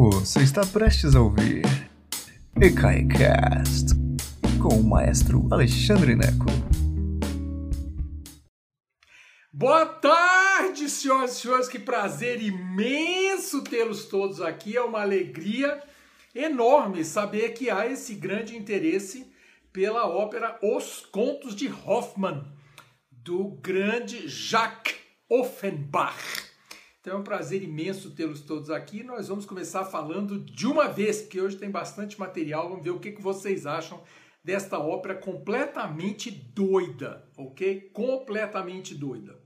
Você está prestes a ouvir EKAICAST com o maestro Alexandre Neco. Boa tarde, senhoras e senhores, que prazer imenso tê-los todos aqui. É uma alegria enorme saber que há esse grande interesse pela ópera Os Contos de Hoffmann, do grande Jacques Offenbach. Então é um prazer imenso tê-los todos aqui. Nós vamos começar falando de uma vez, porque hoje tem bastante material. Vamos ver o que, que vocês acham desta ópera completamente doida, ok? Completamente doida,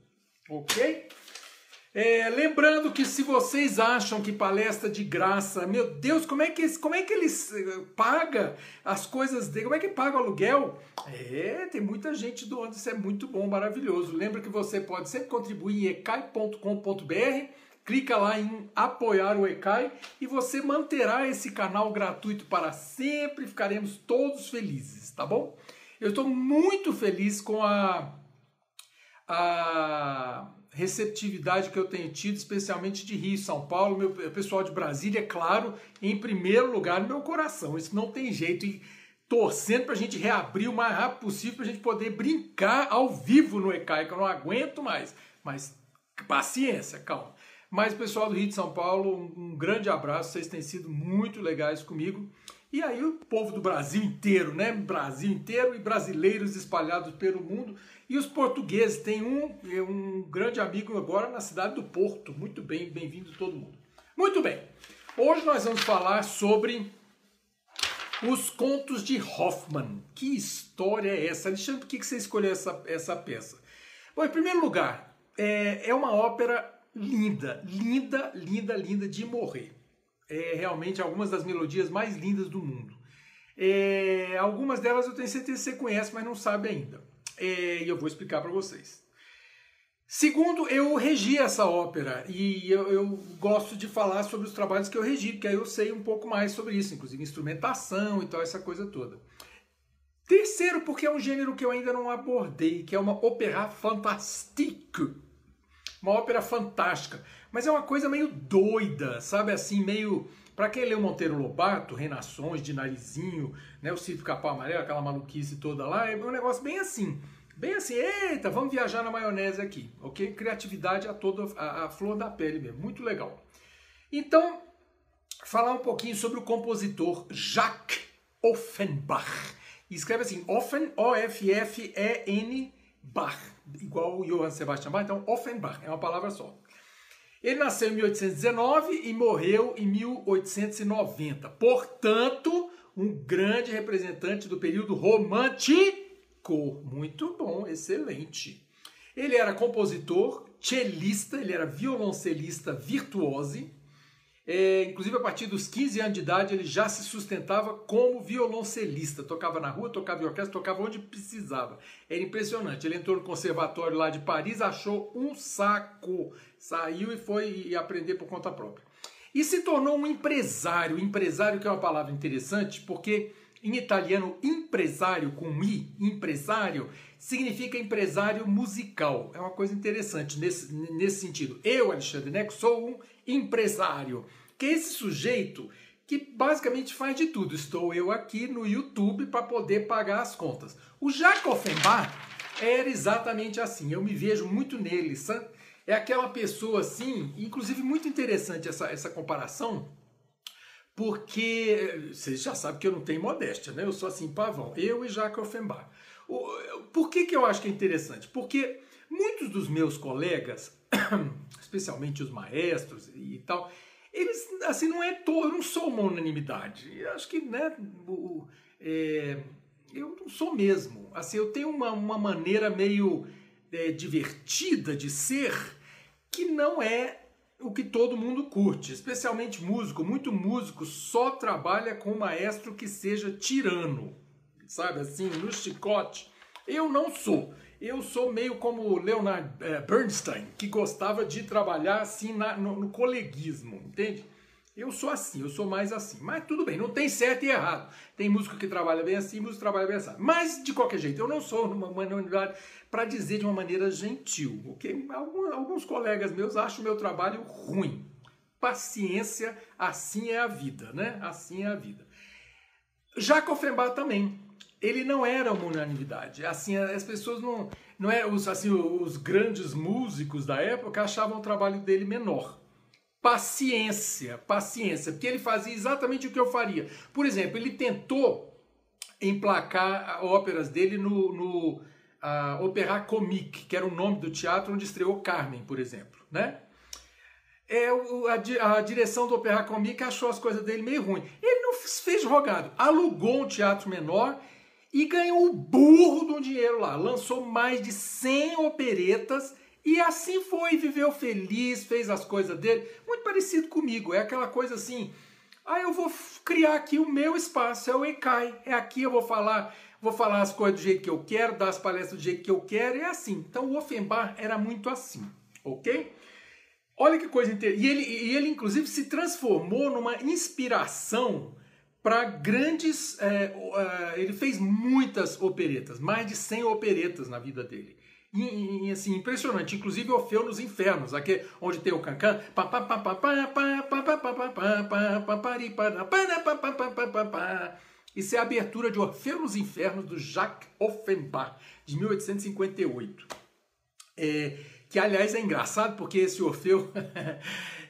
ok? É, lembrando que se vocês acham que palestra de graça, meu Deus, como é que, como é que eles eh, pagam as coisas dele? Como é que paga o aluguel? É, tem muita gente doando, isso é muito bom, maravilhoso. Lembra que você pode sempre contribuir em ecai.com.br, clica lá em apoiar o Ecai e você manterá esse canal gratuito para sempre, ficaremos todos felizes, tá bom? Eu estou muito feliz com a, a receptividade que eu tenho tido, especialmente de Rio São Paulo, meu pessoal de Brasília, é claro, em primeiro lugar no meu coração. Isso não tem jeito. E torcendo para a gente reabrir o mais rápido possível, para a gente poder brincar ao vivo no ECAI, que eu não aguento mais. Mas paciência, calma. Mas pessoal do Rio de São Paulo, um grande abraço, vocês têm sido muito legais comigo. E aí o povo do Brasil inteiro, né? Brasil inteiro e brasileiros espalhados pelo mundo. E os portugueses, tem um, um grande amigo agora na cidade do Porto. Muito bem, bem-vindo todo mundo. Muito bem, hoje nós vamos falar sobre os contos de Hoffmann. Que história é essa? Alexandre, por que você escolheu essa, essa peça? Bom, em primeiro lugar, é, é uma ópera linda, linda, linda, linda de morrer é realmente algumas das melodias mais lindas do mundo. É, algumas delas eu tenho certeza que você conhece, mas não sabe ainda. É, e eu vou explicar para vocês. Segundo, eu regi essa ópera e eu, eu, gosto de falar sobre os trabalhos que eu regi, porque aí eu sei um pouco mais sobre isso, inclusive instrumentação e tal, essa coisa toda. Terceiro, porque é um gênero que eu ainda não abordei, que é uma ópera fantastique. Uma ópera fantástica. Mas é uma coisa meio doida, sabe assim, meio. Para quem leu Monteiro Lobato, Renações, de Narizinho, né, o Cito Capão Amarelo, aquela maluquice toda lá, é um negócio bem assim. Bem assim, eita, vamos viajar na maionese aqui, ok? Criatividade a toda a, a flor da pele mesmo, muito legal. Então, falar um pouquinho sobre o compositor Jacques Offenbach. Escreve assim, Offen, O-F-F-E-N, Bach, igual o Johann Sebastian Bach, então Offenbach, é uma palavra só. Ele nasceu em 1819 e morreu em 1890. Portanto, um grande representante do período romântico. Muito bom, excelente. Ele era compositor, cellista, ele era violoncelista virtuose, é, inclusive, a partir dos 15 anos de idade, ele já se sustentava como violoncelista. Tocava na rua, tocava em orquestra, tocava onde precisava. Era impressionante. Ele entrou no conservatório lá de Paris, achou um saco. Saiu e foi aprender por conta própria. E se tornou um empresário. Empresário que é uma palavra interessante, porque em italiano, empresário com i, empresário, significa empresário musical. É uma coisa interessante nesse, nesse sentido. Eu, Alexandre Neco, sou um empresário, que é esse sujeito que basicamente faz de tudo. Estou eu aqui no YouTube para poder pagar as contas. O Jacques Offenbach era exatamente assim. Eu me vejo muito nele. Sabe? É aquela pessoa assim, inclusive muito interessante essa, essa comparação, porque vocês já sabem que eu não tenho modéstia, né? Eu sou assim, pavão. Eu e Jacques Offenbach. Por que, que eu acho que é interessante? Porque muitos dos meus colegas, especialmente os maestros e tal, eles, assim, não é todo, eu não sou uma unanimidade. Eu acho que, né, o, é, eu não sou mesmo. Assim, eu tenho uma, uma maneira meio é, divertida de ser que não é o que todo mundo curte, especialmente músico. Muito músico só trabalha com um maestro que seja tirano, sabe assim, no chicote. Eu não sou. Eu sou meio como Leonard é, Bernstein, que gostava de trabalhar assim na, no, no coleguismo, entende? Eu sou assim, eu sou mais assim. Mas tudo bem, não tem certo e errado. Tem músico que trabalha bem assim, músico que trabalha bem assim. Mas, de qualquer jeito, eu não sou uma unidade para dizer de uma maneira gentil, ok? Alguns, alguns colegas meus acham o meu trabalho ruim. paciência, assim é a vida, né? Assim é a vida. Jacques Offenbach também. Ele não era uma unanimidade. Assim, as pessoas não, não é os assim os grandes músicos da época achavam o trabalho dele menor. Paciência, paciência, porque ele fazia exatamente o que eu faria. Por exemplo, ele tentou emplacar óperas dele no, no uh, Comique, que era o nome do teatro onde estreou Carmen, por exemplo, né? É, a, a direção do Opéra Comique achou as coisas dele meio ruim. Ele não fez rogado, alugou um teatro menor e ganhou o burro do dinheiro lá. Lançou mais de 100 operetas e assim foi, viveu feliz, fez as coisas dele. Muito parecido comigo, é aquela coisa assim, ah, eu vou criar aqui o meu espaço, é o ECAI, é aqui eu vou falar, vou falar as coisas do jeito que eu quero, dar as palestras do jeito que eu quero, é assim. Então o Offenbach era muito assim, ok? Olha que coisa interessante. E ele, e ele, inclusive, se transformou numa inspiração para grandes. É, é, ele fez muitas operetas, mais de 100 operetas na vida dele. E, e, assim, impressionante. Inclusive Orfeu nos Infernos, aqui, onde tem o cancan. Isso é a abertura de Orfeu nos Infernos, do Jacques Offenbach, de 1858. É, que, aliás, é engraçado porque esse Orfeu,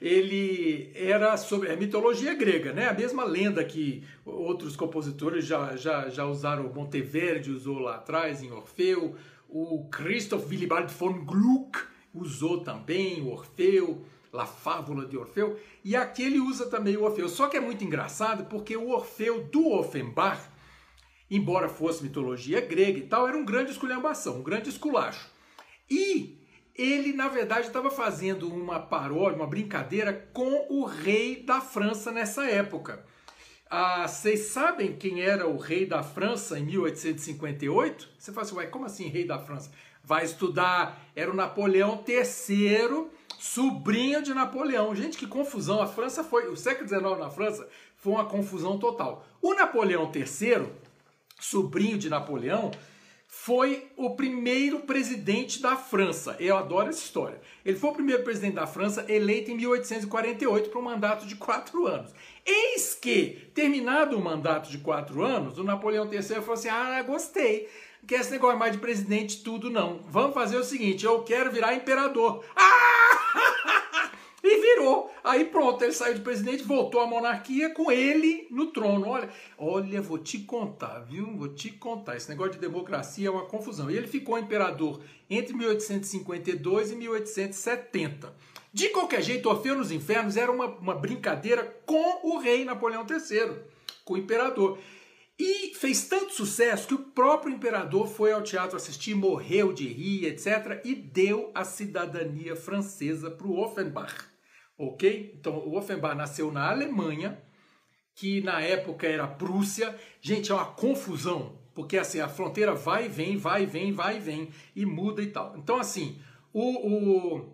ele era sobre a mitologia grega, né? A mesma lenda que outros compositores já, já, já usaram, Monteverdi usou lá atrás em Orfeu, o Christoph Willibald von Gluck usou também o Orfeu, La Fábula de Orfeu, e aqui ele usa também o Orfeu. Só que é muito engraçado porque o Orfeu do Offenbach, embora fosse mitologia grega e tal, era um grande esculhambação, um grande esculacho. E ele, na verdade, estava fazendo uma paródia, uma brincadeira com o rei da França nessa época. Ah, vocês sabem quem era o rei da França em 1858? Você fala assim, ué, como assim rei da França? Vai estudar, era o Napoleão III, sobrinho de Napoleão. Gente, que confusão. A França foi, o século XIX na França foi uma confusão total. O Napoleão III, sobrinho de Napoleão, foi o primeiro presidente da França. Eu adoro essa história. Ele foi o primeiro presidente da França eleito em 1848 para um mandato de quatro anos. Eis que, terminado o mandato de quatro anos, o Napoleão III falou assim: Ah, gostei. Que esse negócio mais de presidente, tudo não. Vamos fazer o seguinte: eu quero virar imperador. Ah! E virou. Aí pronto, ele saiu de presidente, voltou à monarquia com ele no trono. Olha, olha, vou te contar, viu? Vou te contar. Esse negócio de democracia é uma confusão. E ele ficou imperador entre 1852 e 1870. De qualquer jeito, Orfeu nos Infernos era uma, uma brincadeira com o rei Napoleão III, com o imperador. E fez tanto sucesso que o próprio imperador foi ao teatro assistir, morreu de rir, etc., e deu a cidadania francesa para o Offenbach. Ok? Então, o Offenbach nasceu na Alemanha, que na época era Prússia. Gente, é uma confusão, porque assim, a fronteira vai e vem, vai e vem, vai e vem, e muda e tal. Então, assim, o, o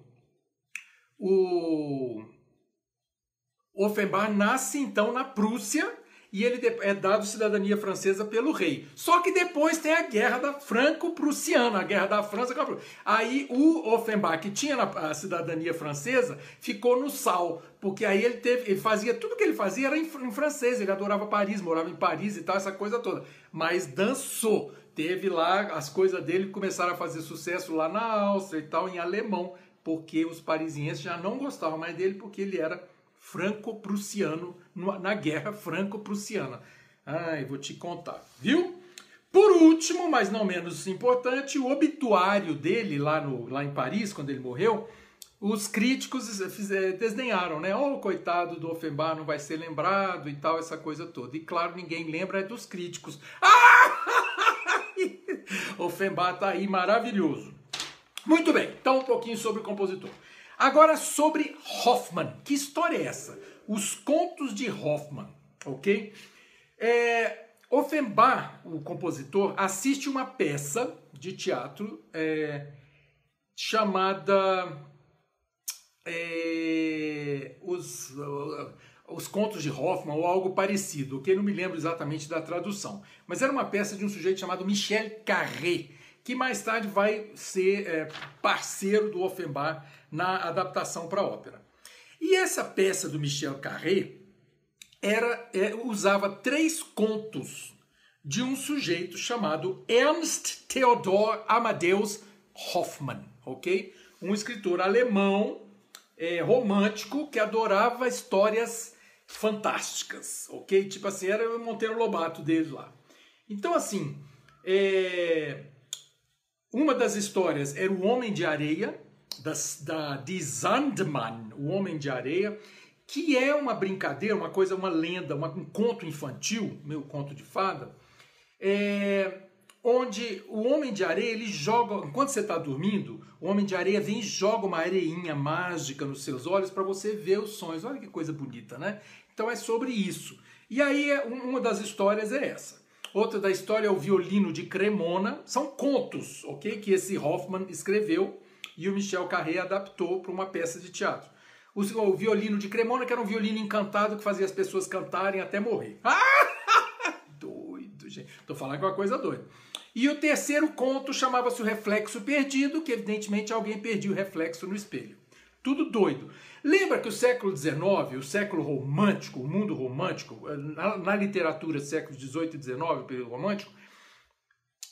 o Offenbach nasce então na Prússia e ele é dado cidadania francesa pelo rei. Só que depois tem a guerra da franco-prussiana, a guerra da França com a Prússia. Aí o Offenbach, que tinha a cidadania francesa, ficou no sal, porque aí ele teve, ele fazia tudo que ele fazia era em, em francês, ele adorava Paris, morava em Paris e tal, essa coisa toda. Mas dançou, teve lá as coisas dele começaram a fazer sucesso lá na Áustria e tal, em alemão porque os parisienses já não gostavam mais dele porque ele era franco-prussiano na guerra franco-prussiana. Ai, vou te contar, viu? Por último, mas não menos importante, o obituário dele lá, no, lá em Paris, quando ele morreu, os críticos desdenharam, né? Oh, coitado do Offenbach, não vai ser lembrado e tal, essa coisa toda. E claro, ninguém lembra é dos críticos. Ah! Offenbach tá aí maravilhoso. Muito bem, então um pouquinho sobre o compositor. Agora sobre Hoffman. Que história é essa? Os contos de Hoffman, ok? É, Offenbach, o compositor, assiste uma peça de teatro é, chamada é, os, os Contos de Hoffman ou algo parecido, ok? Não me lembro exatamente da tradução. Mas era uma peça de um sujeito chamado Michel Carré que mais tarde vai ser é, parceiro do Offenbach na adaptação para ópera. E essa peça do Michel Carré era, é, usava três contos de um sujeito chamado Ernst Theodor Amadeus Hoffmann, ok? Um escritor alemão é, romântico que adorava histórias fantásticas, ok? Tipo assim, era o Monteiro Lobato dele lá. Então, assim, é... uma das histórias era o Homem de Areia, das, da, de Sandman, o Homem de Areia, que é uma brincadeira, uma coisa, uma lenda, uma, um conto infantil, meu conto de fada, é, onde o Homem de Areia, ele joga, enquanto você está dormindo, o Homem de Areia vem e joga uma areinha mágica nos seus olhos para você ver os sonhos. Olha que coisa bonita, né? Então é sobre isso. E aí, uma das histórias é essa. Outra da história é o Violino de Cremona. São contos, ok? Que esse Hoffman escreveu e o Michel Carré adaptou para uma peça de teatro. O, o, violino de Cremona, que era um violino encantado que fazia as pessoas cantarem até morrer. Doido, gente. Tô falando que é uma coisa doida. E o terceiro conto chamava-se O Reflexo Perdido, que evidentemente alguém perdia o reflexo no espelho. Tudo doido. Lembra que o século XIX, o século romântico, o mundo romântico, na, na literatura séculos XVIII e XIX, o período romântico,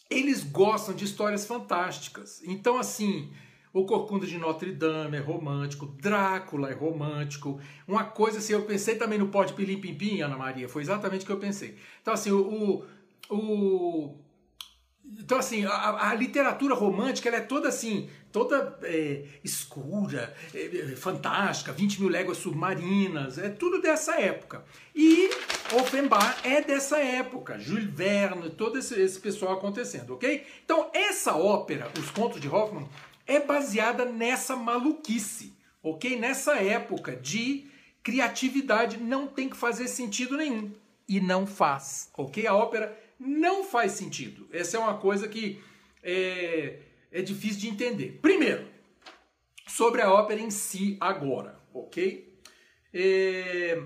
eles gostam de histórias fantásticas. Então, assim, o Corcunda de Notre Dame é romântico, Drácula é romântico. Uma coisa assim, eu pensei também no Pode Pilim Pimpim, Ana Maria, foi exatamente o que eu pensei. Então, assim, o, o então, assim, a, a, literatura romântica ela é toda assim, toda é, escura, é, fantástica, 20 mil léguas submarinas, é tudo dessa época. E Offenbach é dessa época, Jules Verne, todo esse, esse pessoal acontecendo, ok? Então, essa ópera, Os Contos de Hoffmann, é baseada nessa maluquice, ok? Nessa época de criatividade, não tem que fazer sentido nenhum. E não faz, ok? A ópera não faz sentido. Essa é uma coisa que é, é difícil de entender. Primeiro, sobre a ópera em si agora, ok? É,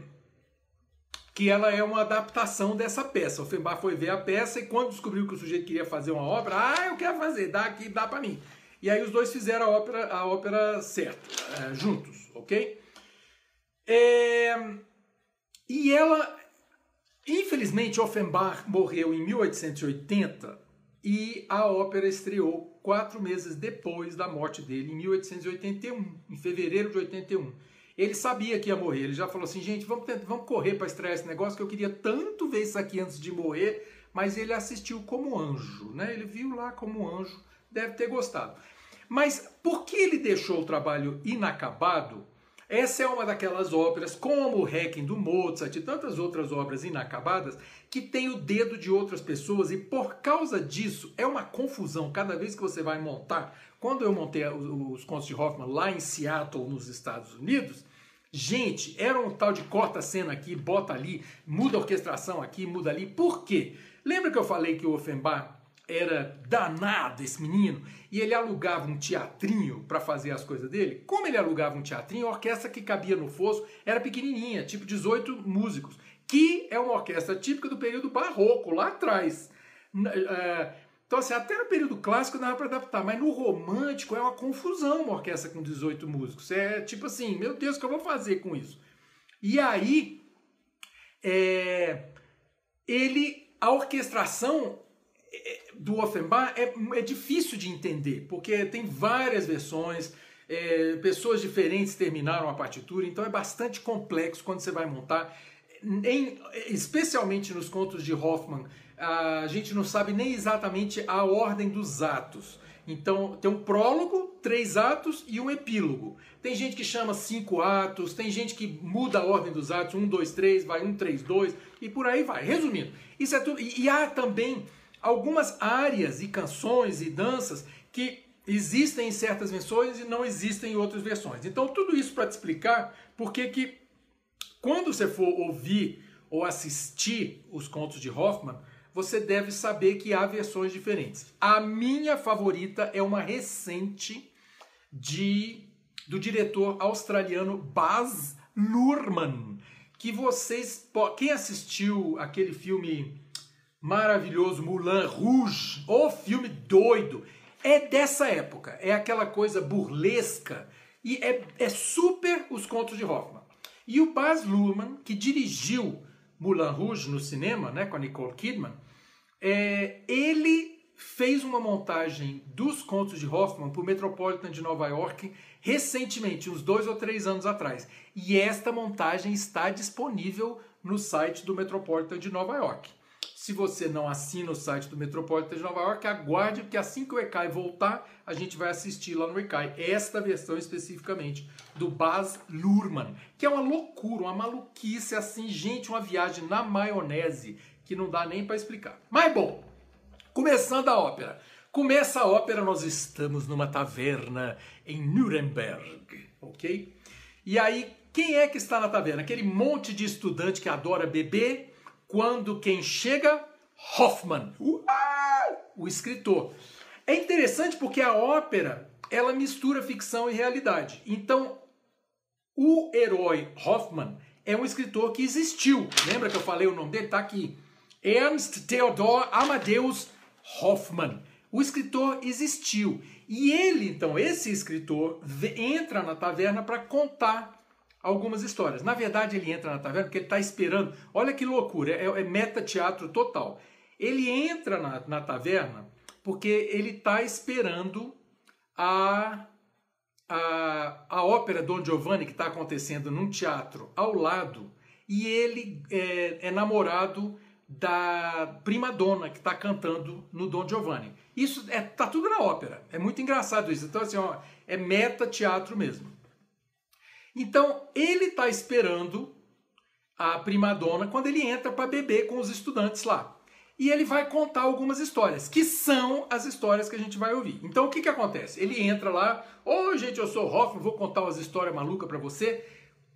que ela é uma adaptação dessa peça. O Fembach foi ver a peça e quando descobriu que o sujeito queria fazer uma ópera, ah, eu quero fazer, dá aqui, dá para mim. E aí os dois fizeram a ópera, a ópera certa, é, juntos, ok? É, e ela Infelizmente, Offenbach morreu em 1880 e a ópera estreou quatro meses depois da morte dele, em 1881, em fevereiro de 81. Ele sabia que ia morrer, ele já falou assim: gente, vamos, tentar, vamos correr para estrear esse negócio que eu queria tanto ver isso aqui antes de morrer, mas ele assistiu como anjo, né? Ele viu lá como anjo, deve ter gostado. Mas por que ele deixou o trabalho inacabado? Essa é uma daquelas óperas, como o Requiem do Mozart e tantas outras obras inacabadas, que tem o dedo de outras pessoas e por causa disso é uma confusão cada vez que você vai montar. Quando eu montei os contos de Hoffman lá em Seattle, nos Estados Unidos, gente, era um tal de corta cena aqui, bota ali, muda a orquestração aqui, muda ali. Por quê? Lembra que eu falei que o Offenbach era danado esse menino e ele alugava um teatrinho para fazer as coisas dele. Como ele alugava um teatrinho, a orquestra que cabia no fosso era pequenininha, tipo 18 músicos, que é uma orquestra típica do período barroco, lá atrás. É, então, assim, até no período clássico dava para adaptar, mas no romântico é uma confusão uma orquestra com 18 músicos. É tipo assim, meu Deus, o que eu vou fazer com isso? E aí, é, ele, a orquestração do Offenbach é, é difícil de entender, porque tem várias versões, é, pessoas diferentes terminaram a partitura, então é bastante complexo quando você vai montar. Em, especialmente nos contos de Hoffman, a gente não sabe nem exatamente a ordem dos atos. Então, tem um prólogo, três atos e um epílogo. Tem gente que chama cinco atos, tem gente que muda a ordem dos atos, um, dois, três, vai um, três, dois, e por aí vai. Resumindo, isso é tudo. E, e há também algumas áreas e canções e danças que existem em certas versões e não existem em outras versões. Então, tudo isso para te explicar porque que quando você for ouvir ou assistir os contos de Hoffman, você deve saber que há versões diferentes. A minha favorita é uma recente de do diretor australiano Baz Luhrmann, que vocês, quem assistiu aquele filme maravilhoso Moulin Rouge, o filme doido. É dessa época, é aquela coisa burlesca E é, é super os contos de Hoffman. E o Baz Luhrmann, que dirigiu Moulin Rouge no cinema, né, com a Nicole Kidman, é, ele fez uma montagem dos contos de Hoffman para o Metropolitan de Nova York recentemente, uns dois ou três anos atrás. E esta montagem está disponível no site do Metropolitan de Nova York. Se você não assina o site do Metropolitan de Nova York, aguarde, porque assim que o ECAI voltar, a gente vai assistir lá no ECAI esta versão especificamente do Baz Luhrmann, que é uma loucura, uma maluquice assim, gente, uma viagem na maionese que não dá nem para explicar. Mas bom, começando a ópera. Começa a ópera, nós estamos numa taverna em Nuremberg, ok? E aí, quem é que está na taverna? Aquele monte de estudante que adora beber, quando quem chega? Hoffman, o escritor. É interessante porque a ópera, ela mistura ficção e realidade. Então, o herói Hoffman é um escritor que existiu. Lembra que eu falei o nome dele? Está aqui. Ernst Theodor Amadeus Hoffman. O escritor existiu. E ele, então, esse escritor, entra na taverna para contar algumas histórias. Na verdade, ele entra na taverna porque ele está esperando. Olha que loucura, é, é meta-teatro total. Ele entra na, na taverna porque ele está esperando a, a, a ópera Don Giovanni, que está acontecendo num teatro ao lado, e ele é, é namorado da prima dona que está cantando no Don Giovanni. Isso é tá tudo na ópera. É muito engraçado isso. Então assim, ó, é meta teatro mesmo. Então ele está esperando a prima dona quando ele entra para beber com os estudantes lá. E ele vai contar algumas histórias, que são as histórias que a gente vai ouvir. Então o que, que acontece? Ele entra lá, ô oh, gente, eu sou Hoffman, vou contar umas histórias malucas para você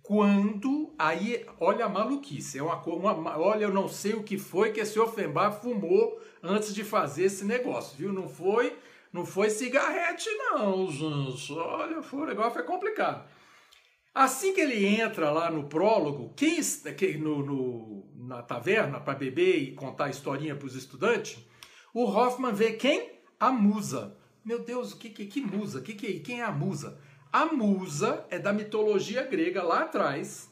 quando aí olha a maluquice, é uma, uma, olha eu não sei o que foi que esse Offenbach fumou antes de fazer esse negócio, viu? Não foi, não foi cigarrete não, gente. Olha, o negócio foi complicado. Assim que ele entra lá no prólogo, quem no, no na taverna para beber e contar a historinha para os estudantes, o Hoffman vê quem? A musa. Meu Deus, que, que, que musa? Que, que, quem é a musa? A musa é da mitologia grega lá atrás.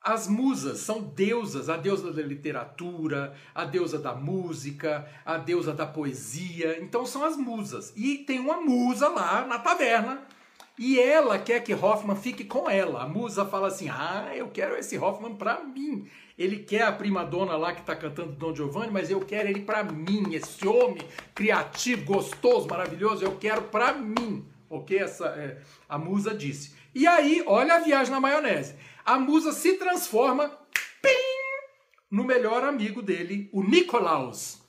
As musas são deusas, a deusa da literatura, a deusa da música, a deusa da poesia. Então são as musas. E tem uma musa lá na taverna e ela quer que Hoffman fique com ela. A musa fala assim: Ah, eu quero esse Hoffman para mim. Ele quer a prima dona lá que está cantando Don Giovanni, mas eu quero ele para mim. Esse homem criativo, gostoso, maravilhoso, eu quero para mim ok? Essa, é, a musa disse. E aí, olha a viagem na maionese. A musa se transforma pim, no melhor amigo dele, o Nicolaus.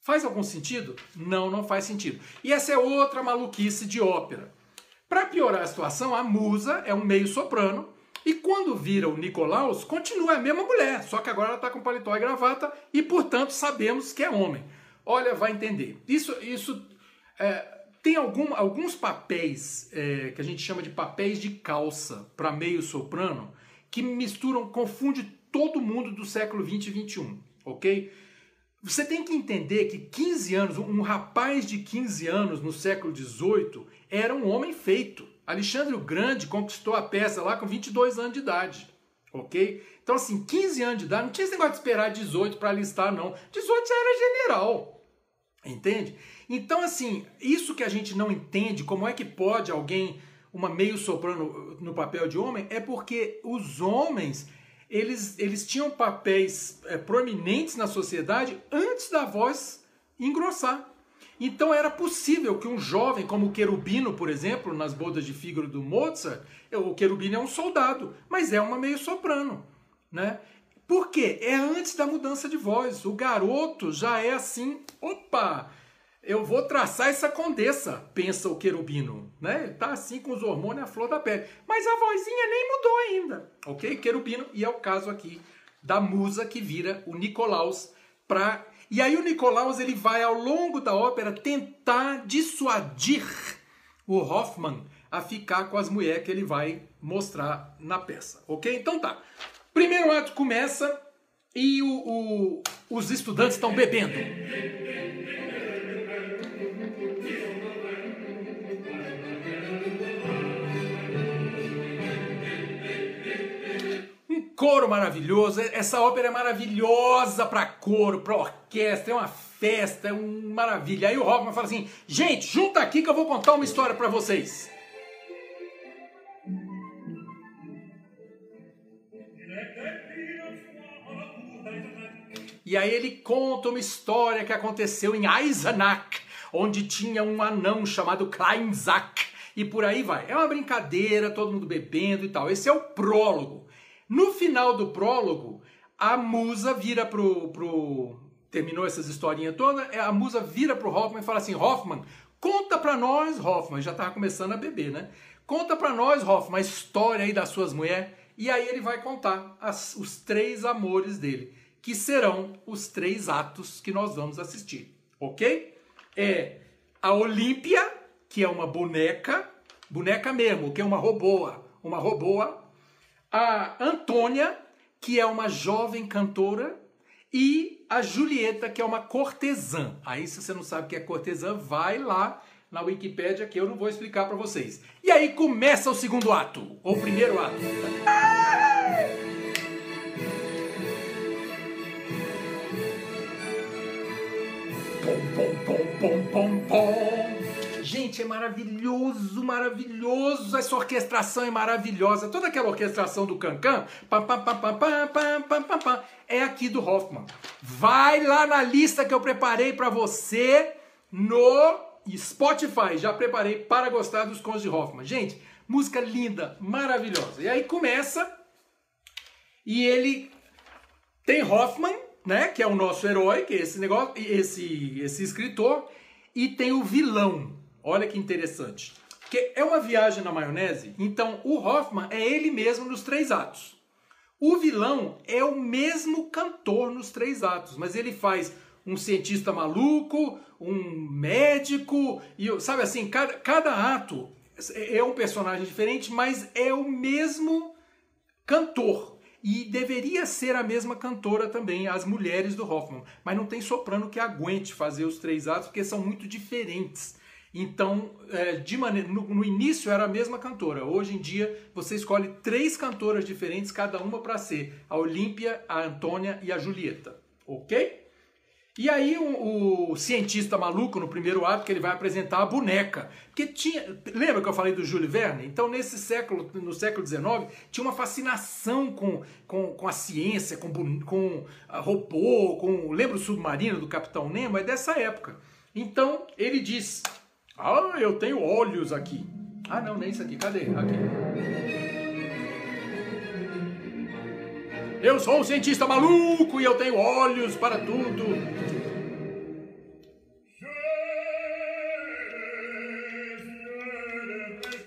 Faz algum sentido? Não, não faz sentido. E essa é outra maluquice de ópera. Para piorar a situação, a musa é um meio soprano e quando vira o Nicolaus, continua a mesma mulher, só que agora ela está com paletó e gravata e, portanto, sabemos que é homem. Olha, vai entender. Isso, isso é, tem algum, alguns papéis é, que a gente chama de papéis de calça para meio soprano que misturam, confunde todo mundo do século 20 e 21, ok? Você tem que entender que 15 anos, um rapaz de 15 anos no século 18 era um homem feito. Alexandre o Grande conquistou a peça lá com 22 anos de idade, ok? Então assim, 15 anos de idade, não tinha esse negócio de esperar 18 para alistar não. 18 já era general, entende? Então, assim, isso que a gente não entende, como é que pode alguém, uma meio soprano no papel de homem, é porque os homens, eles, eles tinham papéis é, prominentes na sociedade antes da voz engrossar. Então era possível que um jovem como o Querubino, por exemplo, nas bodas de Fígaro do Mozart, o Querubino é um soldado, mas é uma meio soprano, né? Por quê? É antes da mudança de voz. O garoto já é assim, opa, eu vou traçar essa condessa, pensa o querubino. Né? Ele está assim com os hormônios à flor da pele. Mas a vozinha nem mudou ainda. Ok? Querubino. E é o caso aqui da musa que vira o Nicolaus para. E aí o Nicolaus ele vai ao longo da ópera tentar dissuadir o Hoffman a ficar com as mulheres que ele vai mostrar na peça. Ok? Então tá. Primeiro ato começa e o, o, os estudantes estão bebendo. Coro maravilhoso. Essa ópera é maravilhosa para coro, para orquestra, é uma festa, é uma maravilha. Aí o Hoffman fala assim: gente, junta aqui que eu vou contar uma história para vocês. E aí ele conta uma história que aconteceu em Eisenach, onde tinha um anão chamado Kleinsack. E por aí vai. É uma brincadeira, todo mundo bebendo e tal. Esse é o prólogo. No final do prólogo, a musa vira pro. pro terminou essas historinhas todas, é, a musa vira pro Hoffman e fala assim: Hoffman, conta pra nós, Hoffman, já tava começando a beber, né? Conta pra nós, Hoffman, a história aí das suas mulheres. E aí ele vai contar as, os três amores dele, que serão os três atos que nós vamos assistir, ok? É a Olímpia, que é uma boneca, boneca mesmo, que é uma roboa, uma roboa. A Antônia, que é uma jovem cantora, e a Julieta, que é uma cortesã. Aí, se você não sabe o que é cortesã, vai lá na Wikipédia que eu não vou explicar para vocês. E aí começa o segundo ato, ou primeiro ato. Pom, pom, pom, pom, pom, pom. Gente, é maravilhoso, maravilhoso. Essa orquestração é maravilhosa. Toda aquela orquestração do Cancan é aqui do Hoffman. Vai lá na lista que eu preparei para você no Spotify. Já preparei para gostar dos cons de Hoffman. Gente, música linda, maravilhosa. E aí começa e ele tem Hoffman, né, que é o nosso herói, que é esse negócio, esse esse escritor, e tem o vilão, Olha que interessante. Porque é uma viagem na maionese, então o Hoffman é ele mesmo nos três atos. O vilão é o mesmo cantor nos três atos, mas ele faz um cientista maluco, um médico, e sabe assim, cada, cada ato é um personagem diferente, mas é o mesmo cantor. E deveria ser a mesma cantora também, as mulheres do Hoffman. Mas não tem soprano que aguente fazer os três atos, porque são muito diferentes. Então, é, de maneira, no, início era a mesma cantora. Hoje em dia você escolhe três cantoras diferentes, cada uma para ser a Olímpia, a Antônia e a Julieta, ok? E aí o, o, cientista maluco no primeiro ato que ele vai apresentar a boneca, porque tinha, lembra que eu falei do Júlio Verne? Então nesse século, no século XIX, tinha uma fascinação com, com, com a ciência, com, com a robô, com lembra o submarino do Capitão Nemo? É dessa época. Então ele diz ah, eu tenho olhos aqui. Ah, não, nem isso aqui. Cadê? Aqui. Eu sou um cientista maluco e eu tenho olhos para tudo.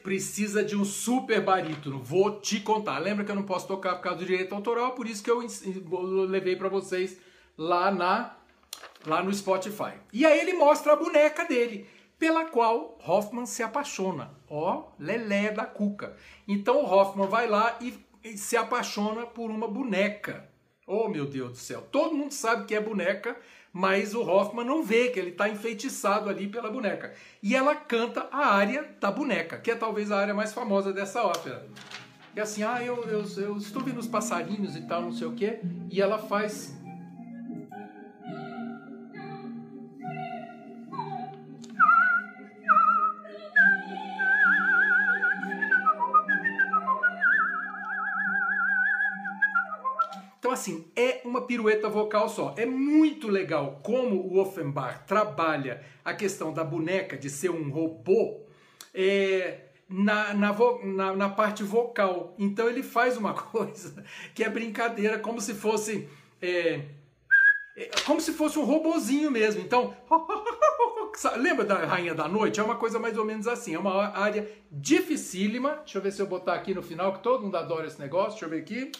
Precisa de um super barítono. Vou te contar. Lembra que eu não posso tocar por causa do direito autoral, por isso que eu levei para vocês lá na lá no Spotify. E aí ele mostra a boneca dele pela qual Hoffman se apaixona. Ó, lelé da cuca. Então Hoffman vai lá e, e se apaixona por uma boneca. Oh, meu Deus do céu. Todo mundo sabe que é boneca, mas o Hoffman não vê que ele está enfeitiçado ali pela boneca. E ela canta a área da boneca, que é talvez a área mais famosa dessa ópera. É assim, ah, eu, eu, eu estou vendo os passarinhos e tal, não sei o quê. E ela faz Então, assim, é uma pirueta vocal só. É muito legal como o Offenbach trabalha a questão da boneca de ser um robô é, na, na, na, na parte vocal. Então, ele faz uma coisa que é brincadeira, como se fosse. É, é como se fosse um robozinho mesmo. Então, lembra da Rainha da Noite? É uma coisa mais ou menos assim. É uma área dificílima. Deixa eu ver se eu botar aqui no final, que todo mundo adora esse negócio. Deixa eu ver aqui.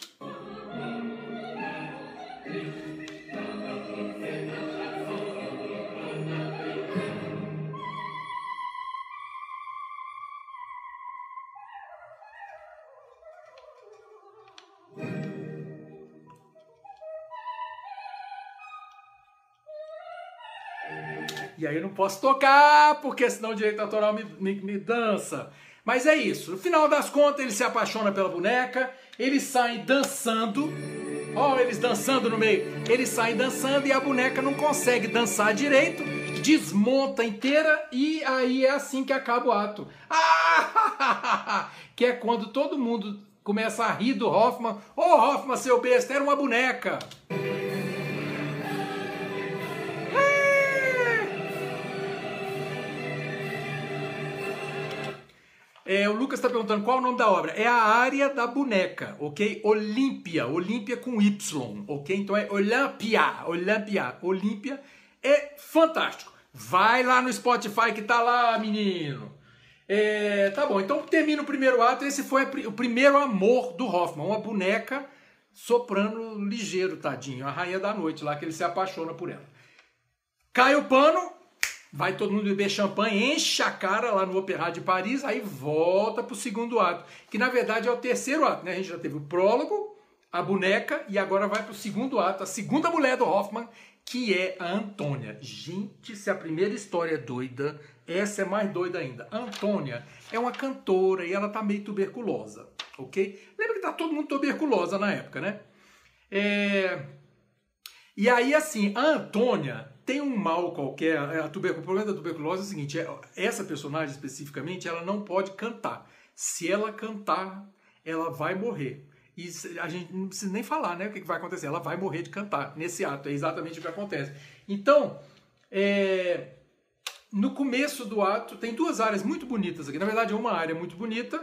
E aí eu não posso tocar, porque senão o direito autoral me, me, me dança. Mas é isso. No final das contas, ele se apaixona pela boneca, eles saem dançando. Ó, eles dançando no meio. Eles saem dançando e a boneca não consegue dançar direito, desmonta inteira e aí é assim que acaba o ato. Ah! que é quando todo mundo começa a rir do Hoffman. Ô oh, Hoffman, seu besta, era uma boneca. É, o Lucas está perguntando qual é o nome da obra. É a área da boneca, ok? Olímpia, Olímpia com Y, ok? Então é Olympia, Olympia, Olímpia. É fantástico. Vai lá no Spotify que tá lá, menino. É, tá bom, então termina o primeiro ato. Esse foi o primeiro amor do Hoffman, uma boneca soprano ligeiro, tadinho, a rainha da noite lá, que ele se apaixona por ela. Cai o pano, vai todo mundo beber champanhe, enche a cara lá no Opéra de Paris, aí volta para o segundo ato, que na verdade é o terceiro ato, né? A gente já teve o prólogo, a boneca, e agora vai para o segundo ato, a segunda mulher do Hoffman, que é a Antônia. Gente, se a primeira história é doida, essa é mais doida ainda. A Antônia é uma cantora e ela tá meio tuberculosa, ok? Lembra que tá todo mundo tuberculosa na época, né? É... E aí, assim, a Antônia tem um mal qualquer. A tuberculose, o problema da tuberculose é o seguinte: é, essa personagem especificamente, ela não pode cantar. Se ela cantar, ela vai morrer. E a gente não precisa nem falar, né? O que vai acontecer? Ela vai morrer de cantar nesse ato. É exatamente o que acontece. Então, é, no começo do ato, tem duas áreas muito bonitas aqui. Na verdade, é uma área muito bonita.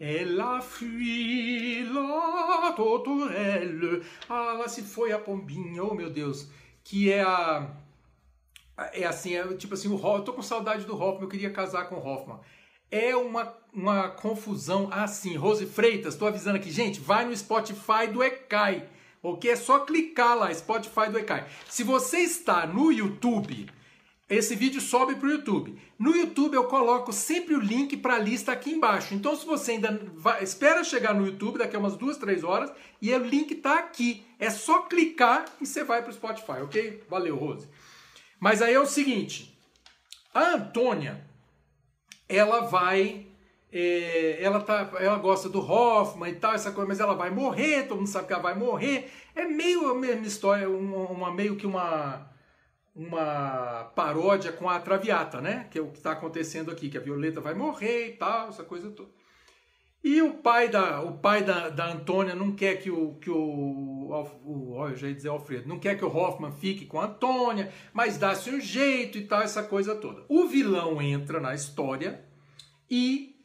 Ela fuit la. Ah, lá se foi a pombinha, oh meu Deus. Que é a. É assim, é tipo assim, o Hoffman, eu tô com saudade do Hoffman, eu queria casar com o Hoffman é uma, uma confusão assim. Rose Freitas, estou avisando aqui, gente, vai no Spotify do Ecai, ok? É só clicar lá, Spotify do Ecai. Se você está no YouTube, esse vídeo sobe para o YouTube. No YouTube eu coloco sempre o link para a lista aqui embaixo. Então se você ainda vai, espera chegar no YouTube daqui a umas duas, três horas e o link está aqui. É só clicar e você vai para o Spotify, ok? Valeu, Rose. Mas aí é o seguinte, a Antônia ela vai. É, ela, tá, ela gosta do Hoffman e tal, essa coisa, mas ela vai morrer, todo mundo sabe que ela vai morrer. É meio a mesma história, uma, uma meio que uma, uma paródia com a Traviata, né? Que é o que está acontecendo aqui, que a Violeta vai morrer e tal, essa coisa toda. E o pai da, o pai da, da Antônia não quer que o, que o, o, eu já ia dizer Alfredo, não quer que o Hoffman fique com a Antônia, mas dá-se um jeito e tal, essa coisa toda. O vilão entra na história e,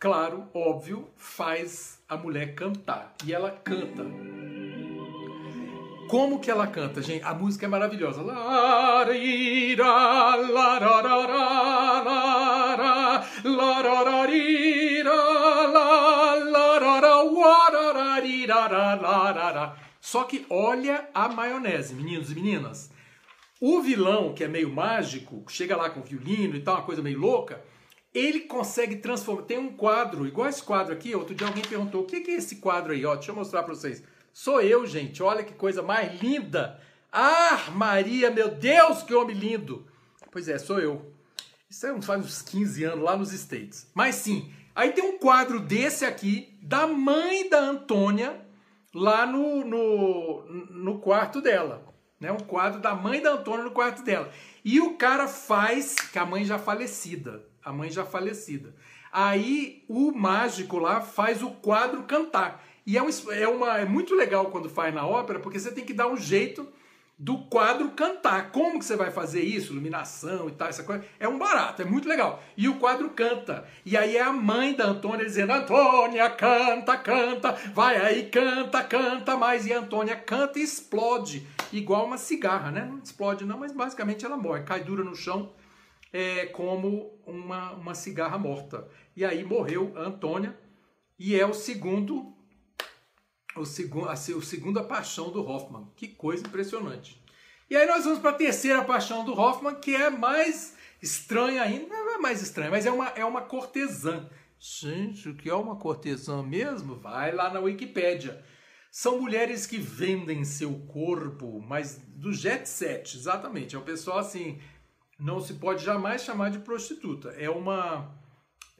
claro, óbvio, faz a mulher cantar. E ela canta. Como que ela canta, gente? A música é maravilhosa. Larira, lararara, só que olha a maionese, meninos e meninas. O vilão, que é meio mágico, chega lá com violino e tal, uma coisa meio louca, ele consegue transformar. Tem um quadro, igual esse quadro aqui. Outro dia alguém perguntou: o que é esse quadro aí? Ó, deixa eu mostrar para vocês. Sou eu, gente. Olha que coisa mais linda. Ah, Maria, meu Deus, que homem lindo. Pois é, sou eu. Isso é, faz uns 15 anos lá nos States. Mas sim, aí tem um quadro desse aqui, da mãe da Antônia, lá no, no, no quarto dela. Né? Um quadro da mãe da Antônia no quarto dela. E o cara faz, que a mãe já falecida. A mãe já falecida. Aí o mágico lá faz o quadro cantar. E é, um, é, uma, é muito legal quando faz na ópera, porque você tem que dar um jeito do quadro cantar. Como que você vai fazer isso? Iluminação e tal, essa coisa. É um barato, é muito legal. E o quadro canta. E aí é a mãe da Antônia dizendo: Antônia, canta, canta, vai aí, canta, canta mais. E a Antônia canta e explode, igual uma cigarra, né? Não explode, não, mas basicamente ela morre, cai dura no chão, é, como uma, uma cigarra morta. E aí morreu a Antônia, e é o segundo o segundo, a, o segunda paixão do Hoffman. Que coisa impressionante. E aí nós vamos para a terceira paixão do Hoffman, que é mais estranha ainda. Não é mais estranha, mas é uma, é uma cortesã. Gente, o que é uma cortesã mesmo? Vai lá na Wikipédia. São mulheres que vendem seu corpo, mas do jet set, exatamente. É o pessoal assim, não se pode jamais chamar de prostituta. É uma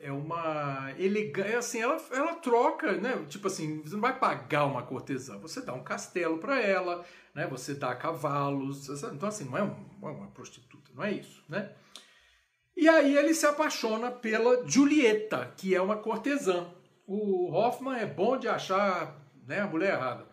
é uma elegância, assim, ela, ela troca, né? Tipo assim, você não vai pagar uma cortesã, você dá um castelo para ela, né? Você dá cavalos, então assim, não é, um, não é uma prostituta, não é isso, né? E aí ele se apaixona pela Julieta, que é uma cortesã. O Hoffman é bom de achar né, a mulher errada.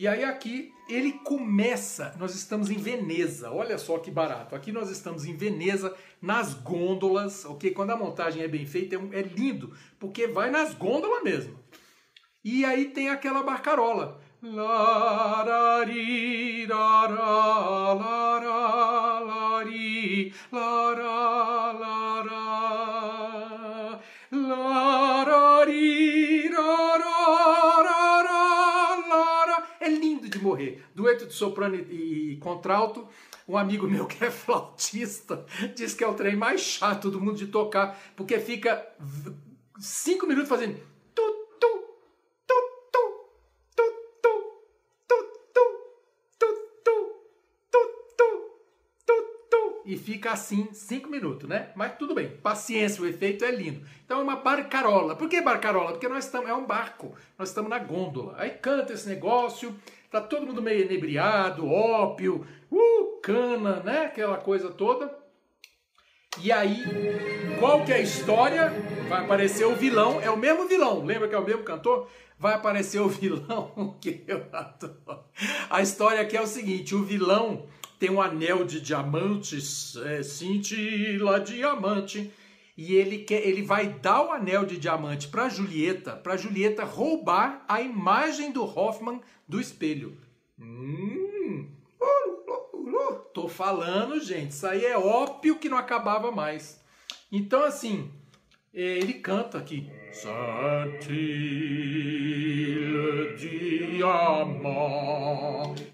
E aí aqui ele começa, nós estamos em Veneza, olha só que barato. Aqui nós estamos em Veneza, nas gôndolas, ok? Quando a montagem é bem feita, é, é lindo, porque vai nas gôndolas mesmo. E aí tem aquela barcarola. Morrer. Dueto de soprano e, e contralto. Um amigo meu que é flautista diz que é o trem mais chato do mundo de tocar, porque fica cinco minutos fazendo e fica assim cinco minutos, né? Mas tudo bem, paciência, o efeito é lindo. Então é uma barcarola. Por que barcarola? Porque nós estamos, é um barco, nós estamos na gôndola. Aí canta esse negócio, tá todo mundo meio inebriado, ópio, uh, cana, né? Aquela coisa toda. E aí, qual que é a história? Vai aparecer o vilão, é o mesmo vilão, lembra que é o mesmo cantor? Vai aparecer o vilão que eu adoro. A história aqui é o seguinte, o vilão tem um anel de diamantes, é, cintila diamante, e ele quer, ele vai dar o anel de diamante para Julieta, para Julieta roubar a imagem do Hoffman do espelho. Hum, tô falando, gente, isso aí é ópio que não acabava mais. Então, assim, é, ele canta aqui.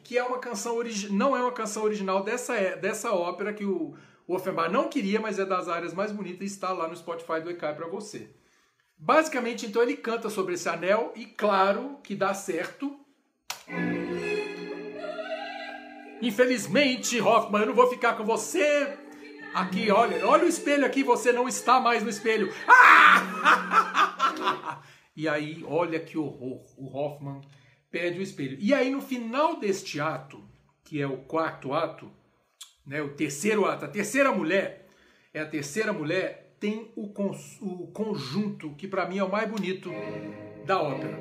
Que é uma canção original, não é uma canção original dessa, é, dessa ópera que o, o Offenbach não queria, mas é das áreas mais bonitas e está lá no Spotify do ECAI para você. Basicamente, então, ele canta sobre esse anel e, claro, que dá certo. Infelizmente, Hoffman, eu não vou ficar com você Aqui, olha, olha o espelho aqui, você não está mais no espelho. Ah! E aí, olha que horror. O Hoffman perde o espelho. E aí, no final deste ato, que é o quarto ato, né, o terceiro ato, a terceira mulher, é a terceira mulher, tem o, o conjunto que para mim é o mais bonito da ópera.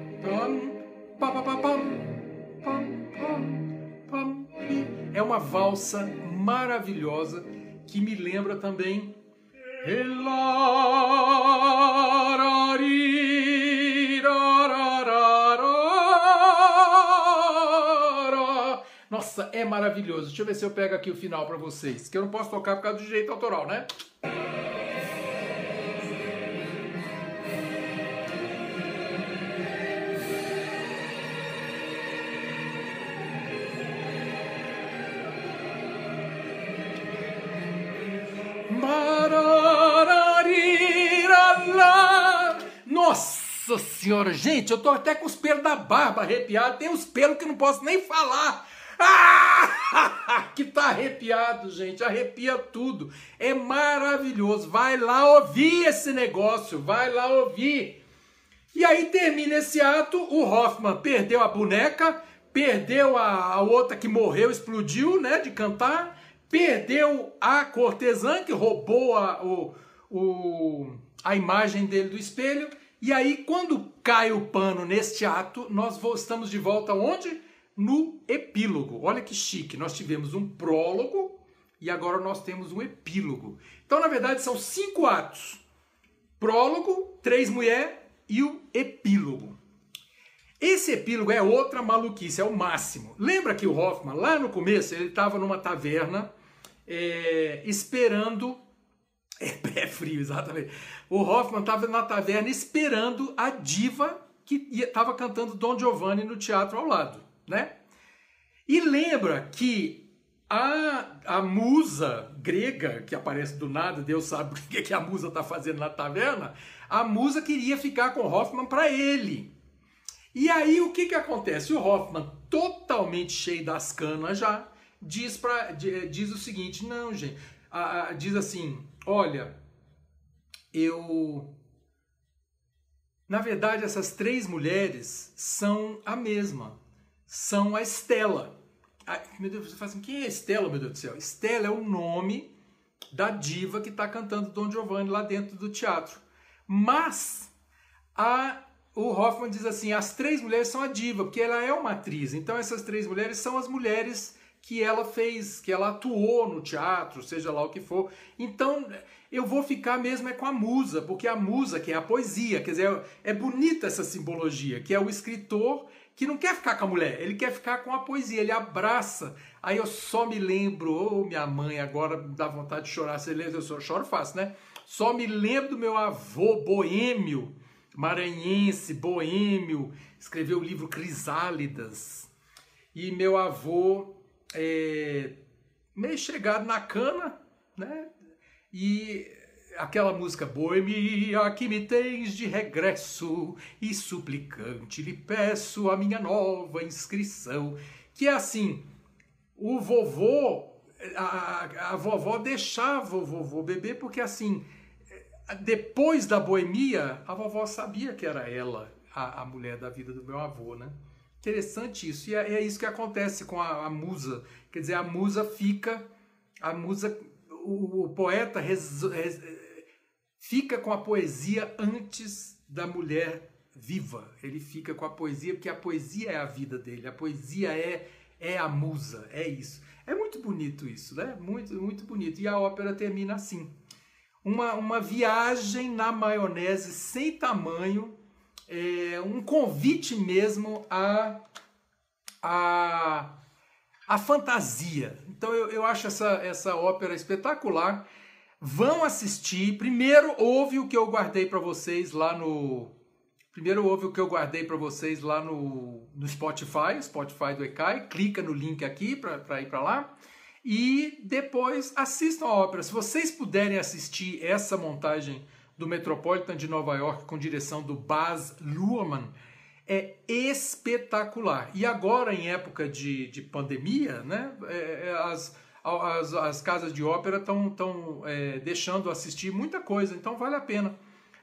É uma valsa maravilhosa que me lembra também. Nossa, é maravilhoso. Deixa eu ver se eu pego aqui o final para vocês, que eu não posso tocar por causa do direito autoral, né? Nossa senhora, gente, eu tô até com os pelos da barba arrepiado. Tem uns pelos que não posso nem falar. Ah! que tá arrepiado, gente. Arrepia tudo. É maravilhoso. Vai lá ouvir esse negócio. Vai lá ouvir. E aí termina esse ato. O Hoffman perdeu a boneca, perdeu a, a outra que morreu, explodiu, né? De cantar. Perdeu a cortesã que roubou a, o, o, a imagem dele do espelho e aí, quando cai o pano neste ato, nós estamos de volta onde? No epílogo. Olha que chique. Nós tivemos um prólogo e agora nós temos um epílogo. Então, na verdade, são cinco atos: prólogo, três mulheres e o epílogo. Esse epílogo é outra maluquice, é o máximo. Lembra que o Hoffman, lá no começo, ele estava numa taverna é, esperando é pé frio, exatamente. O Hoffman estava na taverna esperando a diva que estava cantando Don Giovanni no teatro ao lado, né? E lembra que a, a musa grega, que aparece do nada, Deus sabe o que, que a musa está fazendo na taverna, a musa queria ficar com Hoffman para ele. E aí o que, que acontece? O Hoffman, totalmente cheio das canas já, diz, pra, diz o seguinte: não, gente, a, a, diz assim: olha, eu Na verdade, essas três mulheres são a mesma. São a Estela. meu Deus, você fala assim, quem é Estela, meu Deus do céu? Estela é o nome da diva que está cantando Don Giovanni lá dentro do teatro. Mas a, o Hoffman diz assim, as três mulheres são a diva, porque ela é uma atriz. Então essas três mulheres são as mulheres que ela fez, que ela atuou no teatro, seja lá o que for. Então, eu vou ficar mesmo é com a musa, porque a musa, que é a poesia, quer dizer, é bonita essa simbologia, que é o escritor que não quer ficar com a mulher, ele quer ficar com a poesia, ele abraça. Aí eu só me lembro, ô oh, minha mãe, agora dá vontade de chorar, você lembra, eu choro fácil, né? Só me lembro do meu avô boêmio, maranhense, boêmio, escreveu o livro Crisálidas. E meu avô é, meio chegado na cana, né? E aquela música Boemia que me tens de regresso e suplicante lhe peço a minha nova inscrição. Que é assim, o vovô, a, a vovó deixava o vovô beber porque assim, depois da boemia, a vovó sabia que era ela a, a mulher da vida do meu avô, né? Interessante isso. E é, é isso que acontece com a, a, musa. Quer dizer, a musa fica. A musa. O, o poeta res, res, fica com a poesia antes da mulher viva. Ele fica com a poesia porque a poesia é a vida dele. A poesia é, é a musa. É isso. É muito bonito isso, né? Muito, muito bonito. E a ópera termina assim. Uma, uma viagem na maionese sem tamanho é, um convite mesmo a, a, a fantasia. Então eu, eu acho essa, essa ópera espetacular. Vão assistir. Primeiro ouve o que eu guardei para vocês lá no. Primeiro ouve o que eu guardei para vocês lá no, no Spotify, Spotify do Ecai. Clica no link aqui para ir para lá. E depois assistam a ópera. Se vocês puderem assistir essa montagem do Metropolitan de Nova York com direção do Baz Luhrmann é espetacular. E agora, em época de, de pandemia, né, é, é as, as, as, casas de ópera estão é, deixando assistir muita coisa, então vale a pena.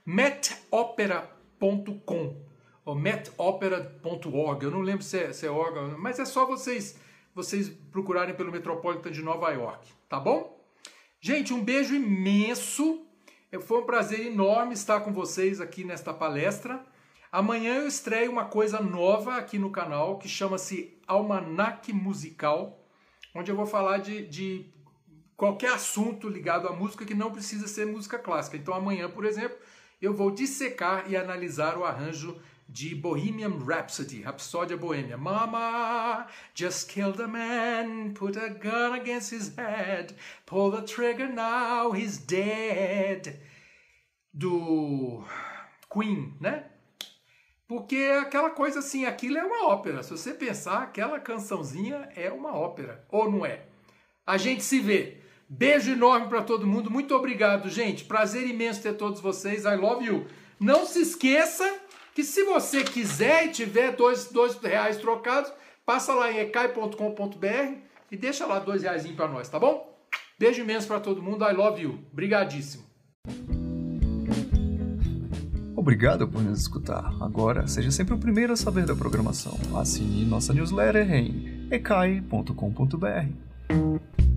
metopera.com ou metopera.org, eu não lembro se é, se é mas é só vocês vocês procurarem pelo Metropolitan de Nova York, tá bom? Gente, um beijo imenso foi um prazer enorme estar com vocês aqui nesta palestra. Amanhã eu estreio uma coisa nova aqui no canal que chama-se Almanac Musical, onde eu vou falar de, de qualquer assunto ligado à música que não precisa ser música clássica. Então amanhã, por exemplo, eu vou dissecar e analisar o arranjo de Bohemian Rhapsody, Rapsódia Boêmia. Mama just killed a man, put a gun against his head, pull the trigger now, he's dead. Do Queen, né? Porque aquela coisa assim, aquilo é uma ópera. Se você pensar, aquela cançãozinha é uma ópera, ou não é? A gente se vê. Beijo enorme para todo mundo. Muito obrigado, gente. Prazer imenso ter todos vocês. I love you. Não se esqueça que se você quiser e tiver dois, dois reais trocados, passa lá em ecai.com.br e deixa lá dois reais para nós, tá bom? Beijo imenso para todo mundo, I love you. Obrigadíssimo. Obrigado por nos escutar. Agora, seja sempre o primeiro a saber da programação. Assine nossa newsletter em ecai.com.br.